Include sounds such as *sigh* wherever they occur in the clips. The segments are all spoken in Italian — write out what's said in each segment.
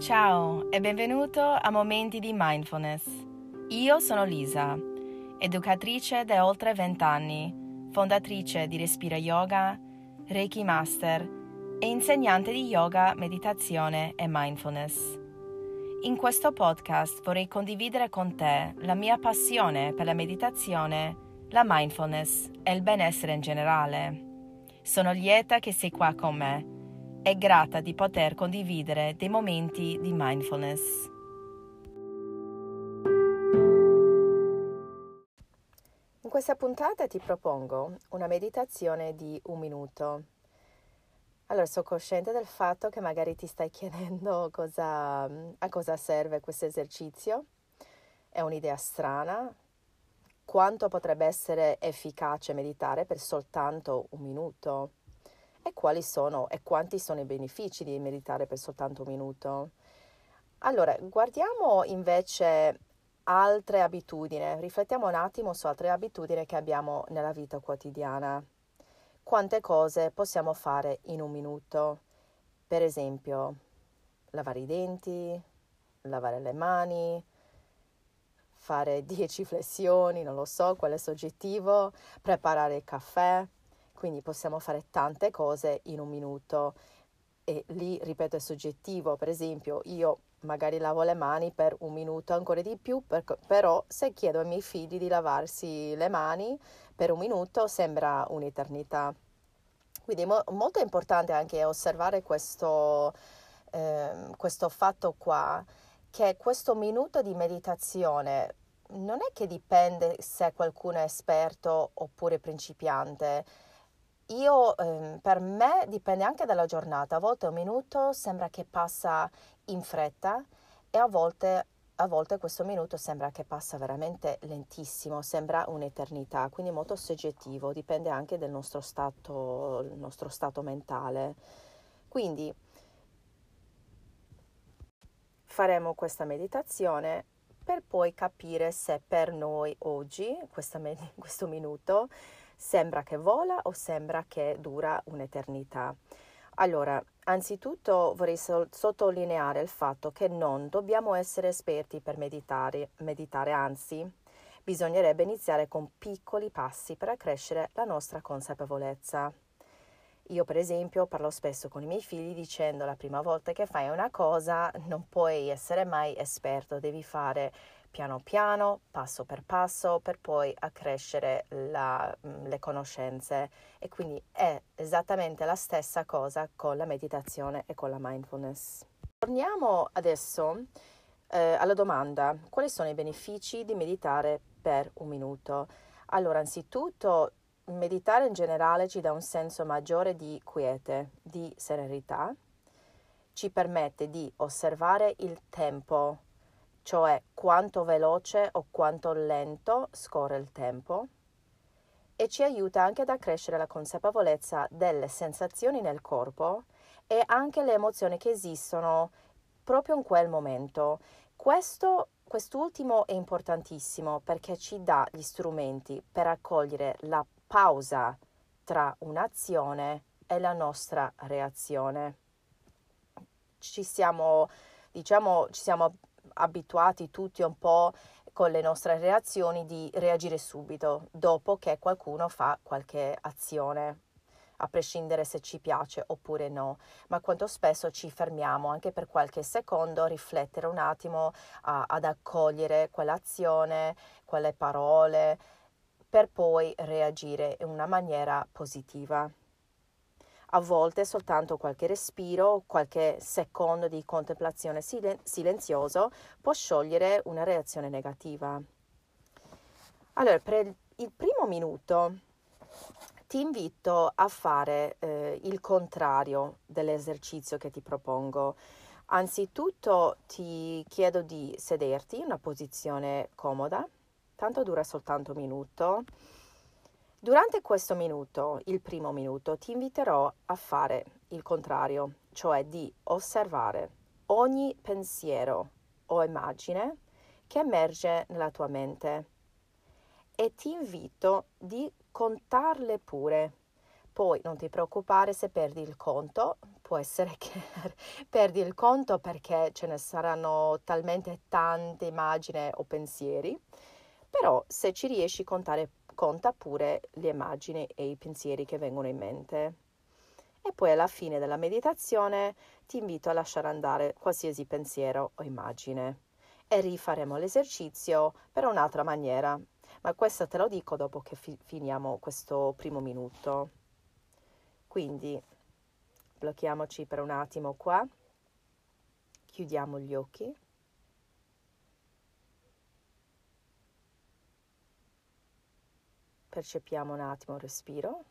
Ciao e benvenuto a Momenti di Mindfulness. Io sono Lisa, educatrice da oltre 20 anni, fondatrice di Respira Yoga, Reiki Master e insegnante di yoga, meditazione e mindfulness. In questo podcast vorrei condividere con te la mia passione per la meditazione, la mindfulness e il benessere in generale. Sono lieta che sei qua con me e grata di poter condividere dei momenti di mindfulness. In questa puntata ti propongo una meditazione di un minuto. Allora, sono cosciente del fatto che magari ti stai chiedendo cosa, a cosa serve questo esercizio. È un'idea strana. Quanto potrebbe essere efficace meditare per soltanto un minuto? E quali sono e quanti sono i benefici di meditare per soltanto un minuto. Allora, guardiamo invece altre abitudini, riflettiamo un attimo su altre abitudini che abbiamo nella vita quotidiana. Quante cose possiamo fare in un minuto? Per esempio, lavare i denti, lavare le mani, fare *laughs* 10 flessioni, non lo so, quale è soggettivo, preparare il caffè, quindi possiamo fare tante cose in un minuto e lì, ripeto, è soggettivo. Per esempio, io magari lavo le mani per un minuto ancora di più, per, però se chiedo ai miei figli di lavarsi le mani per un minuto sembra un'eternità. Quindi è mo- molto importante anche osservare questo, eh, questo fatto qua, che questo minuto di meditazione non è che dipende se qualcuno è esperto oppure principiante io, eh, per me dipende anche dalla giornata, a volte un minuto sembra che passa in fretta e a volte, a volte questo minuto sembra che passa veramente lentissimo, sembra un'eternità, quindi molto soggettivo, dipende anche del nostro stato, nostro stato mentale. Quindi faremo questa meditazione per poi capire se per noi oggi, med- *laughs* questo minuto, Sembra che vola o sembra che dura un'eternità? Allora, anzitutto vorrei so- sottolineare il fatto che non dobbiamo essere esperti per meditare, meditare, anzi, bisognerebbe iniziare con piccoli passi per accrescere la nostra consapevolezza. Io, per esempio, parlo spesso con i miei figli dicendo la prima volta che fai una cosa non puoi essere mai esperto, devi fare piano piano, passo per passo, per poi accrescere la, mm, le conoscenze. E quindi è esattamente la stessa cosa con la meditazione e con la mindfulness. Torniamo adesso eh, alla domanda, quali sono i benefici di meditare per un minuto? Allora, anzitutto, meditare in generale ci dà un senso maggiore di quiete, di serenità, ci permette di osservare il tempo cioè quanto veloce o quanto lento scorre il tempo e ci aiuta anche ad accrescere la consapevolezza delle sensazioni nel corpo e anche le emozioni che esistono proprio in quel momento. Questo, quest'ultimo è importantissimo perché ci dà gli strumenti per accogliere la pausa tra un'azione e la nostra reazione. Ci siamo, diciamo, ci siamo abituati tutti un po' con le nostre reazioni di reagire subito dopo che qualcuno fa qualche azione a prescindere se ci piace oppure no, ma quanto spesso ci fermiamo anche per qualche secondo a riflettere un attimo, a, ad accogliere quell'azione, quelle parole, per poi reagire in una maniera positiva. A volte soltanto qualche respiro, qualche secondo di contemplazione silenzioso può sciogliere una reazione negativa. Allora, per il primo minuto ti invito a fare eh, il contrario dell'esercizio che ti propongo. Anzitutto ti chiedo di sederti in una posizione comoda, tanto dura soltanto un minuto Durante questo minuto, il primo minuto, ti inviterò a fare il contrario, cioè di osservare ogni pensiero o immagine che emerge nella tua mente e ti invito di contarle pure. Poi non ti preoccupare se perdi il conto, può essere che *laughs* perdi il conto perché ce ne saranno talmente tante immagini o pensieri, però se ci riesci a contare, conta pure le immagini e i pensieri che vengono in mente. E poi alla fine della meditazione ti invito a lasciare andare qualsiasi pensiero o immagine e rifaremo l'esercizio per un'altra maniera, ma questo te lo dico dopo che fi- finiamo questo primo minuto. Quindi blocchiamoci per un attimo qua, chiudiamo gli occhi. Percepiamo un attimo il respiro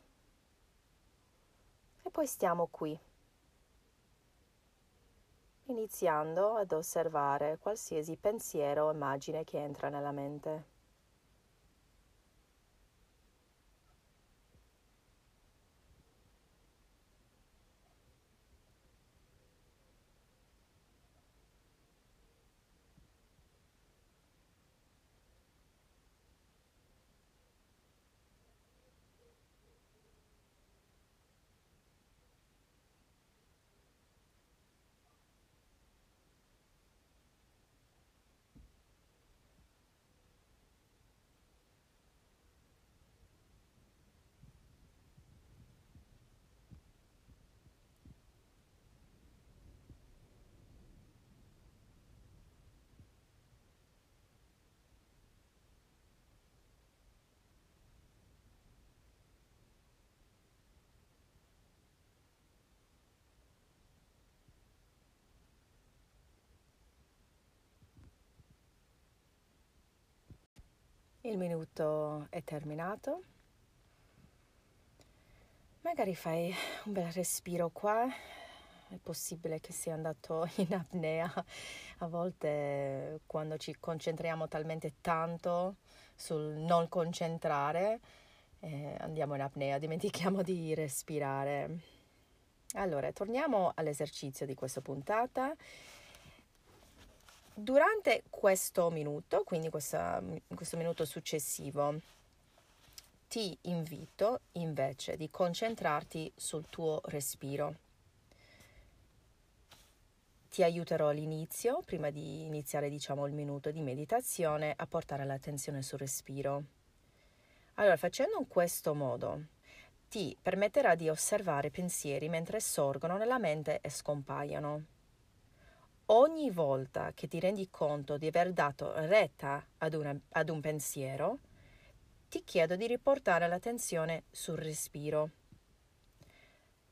e poi stiamo qui, iniziando ad osservare qualsiasi pensiero o immagine che entra nella mente. Il minuto è terminato. Magari fai un bel respiro qua. È possibile che sia andato *laughs* in apnea. A volte quando ci concentriamo talmente tanto sul non concentrare, eh, andiamo in apnea, dimentichiamo di respirare. Allora, torniamo all'esercizio di questa puntata Durante questo minuto, quindi questa, questo minuto successivo, ti invito invece di concentrarti sul tuo respiro. Ti aiuterò all'inizio, prima di iniziare diciamo il minuto di meditazione, a portare l'attenzione sul respiro. Allora, facendo in questo modo, ti permetterà di osservare pensieri mentre sorgono nella mente e scompaiono ogni volta che ti rendi conto di aver dato retta ad, una, ad un pensiero, ti chiedo di riportare l'attenzione sul respiro.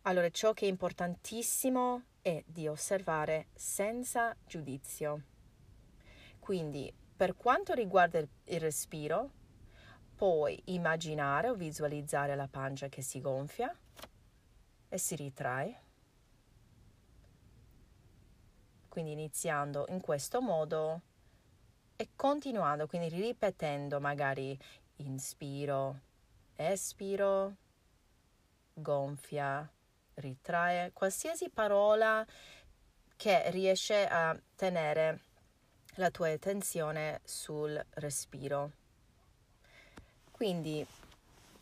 Allora, ciò che è importantissimo è di osservare senza giudizio. Quindi, per quanto riguarda il, il respiro, puoi immaginare o visualizzare la pancia che si gonfia e si ritrae quindi iniziando in questo modo e continuando, quindi ripetendo magari inspiro, espiro, gonfia, ritrae, qualsiasi parola che riesce a tenere la tua attenzione sul respiro. Quindi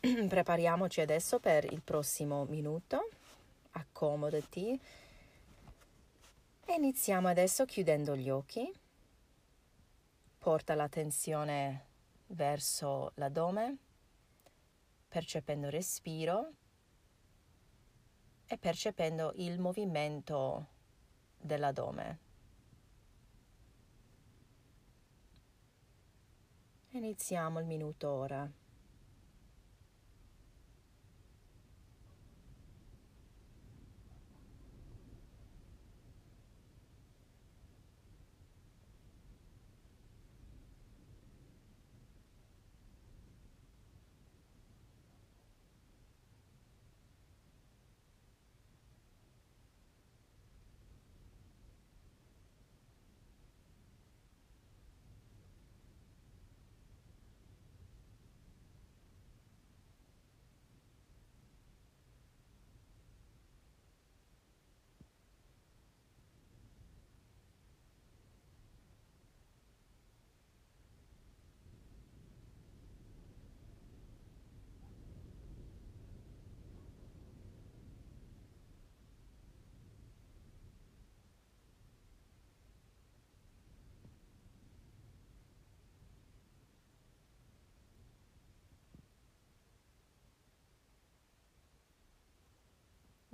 *clears throat* prepariamoci adesso per il prossimo minuto, accomodati e iniziamo adesso chiudendo gli occhi. Porta l'attenzione verso l'addome, percependo il respiro e percependo il movimento dell'addome. Iniziamo il minuto ora.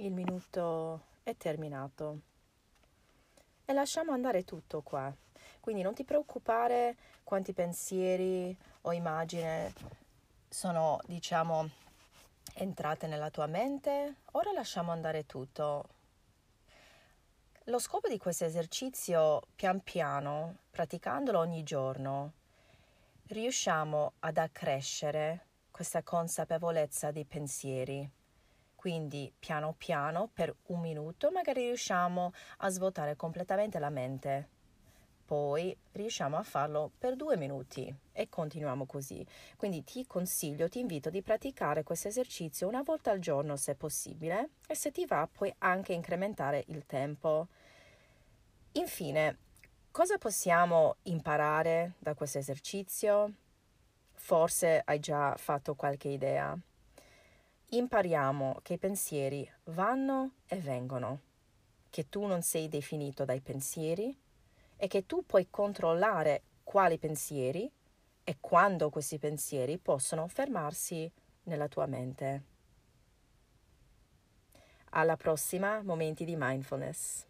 Il minuto è terminato. E lasciamo andare tutto qua. Quindi non ti preoccupare quanti pensieri o immagini sono, diciamo, entrate nella tua mente. Ora lasciamo andare tutto. Lo scopo di questo esercizio, pian piano, praticandolo ogni giorno, riusciamo ad accrescere questa consapevolezza dei pensieri. Quindi piano piano, per un minuto, magari riusciamo a svuotare completamente la mente poi riusciamo a farlo per due minuti e continuiamo così. Quindi ti consiglio, ti invito di praticare questo esercizio una volta al giorno se possibile e se ti va puoi anche incrementare il tempo. Infine, cosa possiamo imparare da questo esercizio? Forse hai già fatto qualche idea. Impariamo che i pensieri vanno e vengono, che tu non sei definito dai pensieri è che tu puoi controllare quali pensieri e quando questi pensieri possono fermarsi nella tua mente. Alla prossima Momenti di Mindfulness.